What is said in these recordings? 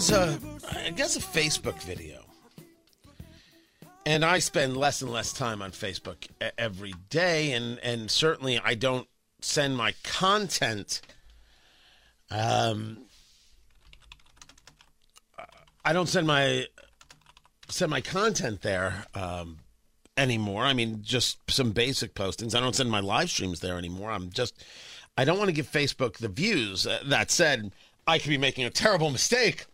was a, I guess, a Facebook video. And I spend less and less time on Facebook every day, and and certainly I don't send my content. Um, I don't send my send my content there um, anymore. I mean, just some basic postings. I don't send my live streams there anymore. I'm just, I don't want to give Facebook the views. Uh, that said, I could be making a terrible mistake.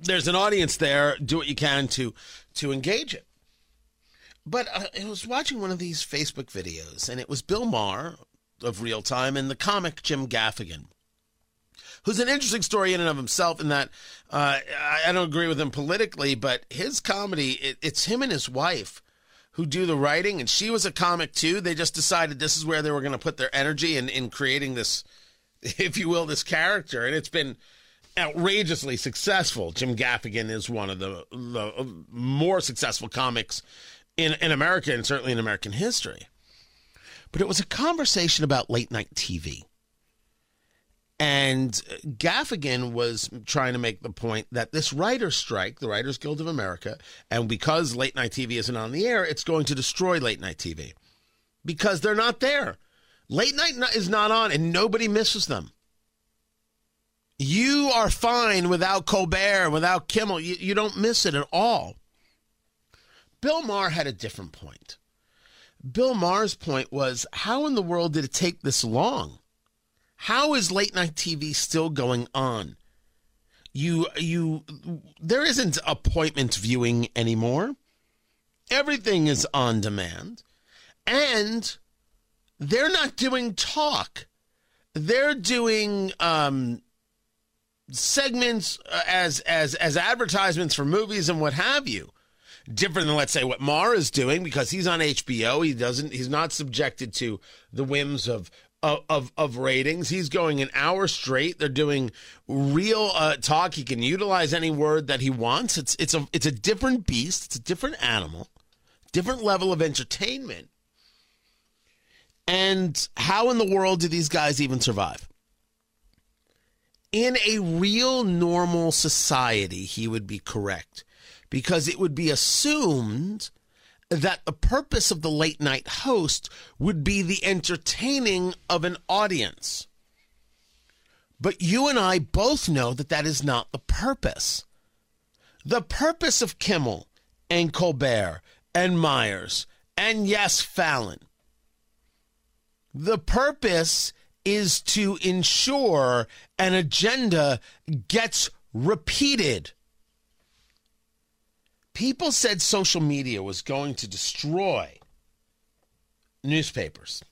There's an audience there. Do what you can to to engage it. But uh, I was watching one of these Facebook videos, and it was Bill Maher of Real Time and the comic Jim Gaffigan who's an interesting story in and of himself in that uh, I, don't agree with him politically, but his comedy, it, it's him and his wife who do the writing, and she was a comic too. They just decided this is where they were going to put their energy in, in creating this, if you will, this character, and it's been outrageously successful. Jim Gaffigan is one of the, the more successful comics in, in America and certainly in American history. But it was a conversation about late night TV. And Gaffigan was trying to make the point that this writer's strike, the Writers Guild of America, and because late night TV isn't on the air, it's going to destroy late night TV because they're not there. Late night is not on and nobody misses them. You are fine without Colbert, without Kimmel. You, you don't miss it at all. Bill Maher had a different point. Bill Maher's point was how in the world did it take this long? How is late night TV still going on? You you there isn't appointment viewing anymore. Everything is on demand. And they're not doing talk. They're doing um segments uh, as as as advertisements for movies and what have you different than let's say what Maher is doing because he's on HBO. He doesn't. He's not subjected to the whims of of of, of ratings. He's going an hour straight. They're doing real uh, talk. He can utilize any word that he wants. It's it's a it's a different beast. It's a different animal, different level of entertainment. And how in the world do these guys even survive? In a real normal society, he would be correct because it would be assumed that the purpose of the late night host would be the entertaining of an audience. But you and I both know that that is not the purpose. The purpose of Kimmel and Colbert and Meyers and yes, Fallon. The purpose is to ensure an agenda gets repeated people said social media was going to destroy newspapers.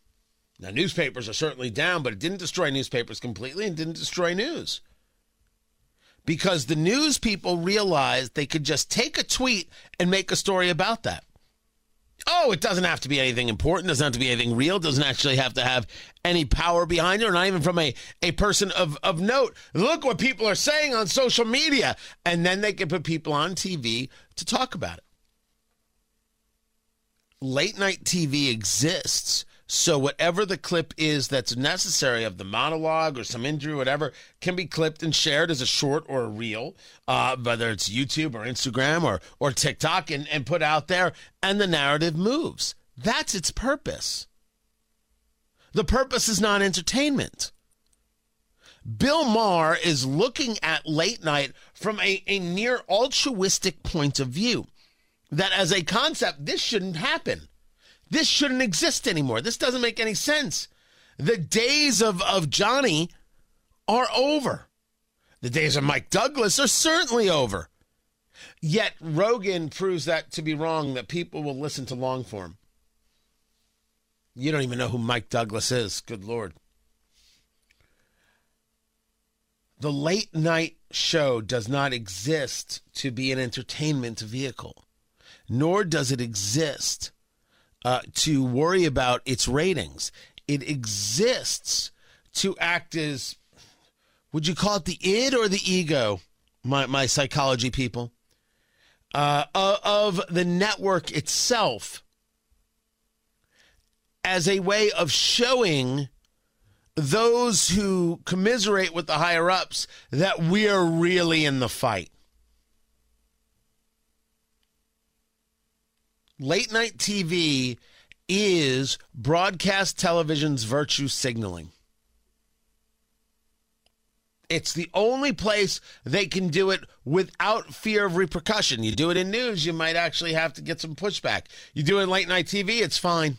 Now, newspapers are certainly down, but it didn't destroy newspapers completely and didn't destroy news. Because the news people realized they could just take a tweet and make a story about that. Oh, it doesn't have to be anything important, doesn't have to be anything real, doesn't actually have to have any power behind it, or not even from a, a person of, of note. Look what people are saying on social media. And then they can put people on TV to talk about it. Late night TV exists. So whatever the clip is that's necessary of the monologue or some injury, or whatever, can be clipped and shared as a short or a reel, uh, whether it's YouTube or Instagram or or TikTok, and, and put out there, and the narrative moves. That's its purpose. The purpose is not entertainment. Bill Maher is looking at late night from a, a near altruistic point of view. That as a concept, this shouldn't happen. This shouldn't exist anymore. This doesn't make any sense. The days of, of Johnny are over. The days of Mike Douglas are certainly over. Yet Rogan proves that to be wrong, that people will listen to long form. You don't even know who Mike Douglas is. Good Lord. The late night show does not exist to be an entertainment vehicle, nor does it exist uh, to worry about its ratings. It exists to act as, would you call it the id or the ego, my, my psychology people, uh, of the network itself as a way of showing those who commiserate with the higher ups that we're really in the fight. Late night TV is broadcast television's virtue signaling. It's the only place they can do it without fear of repercussion. You do it in news, you might actually have to get some pushback. You do it in late night TV, it's fine.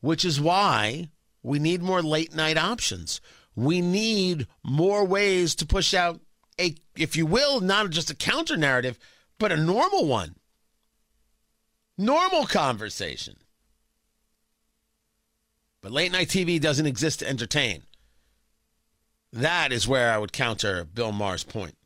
Which is why we need more late night options. We need more ways to push out a, if you will, not just a counter narrative, but a normal one. Normal conversation. But late night TV doesn't exist to entertain. That is where I would counter Bill Maher's point.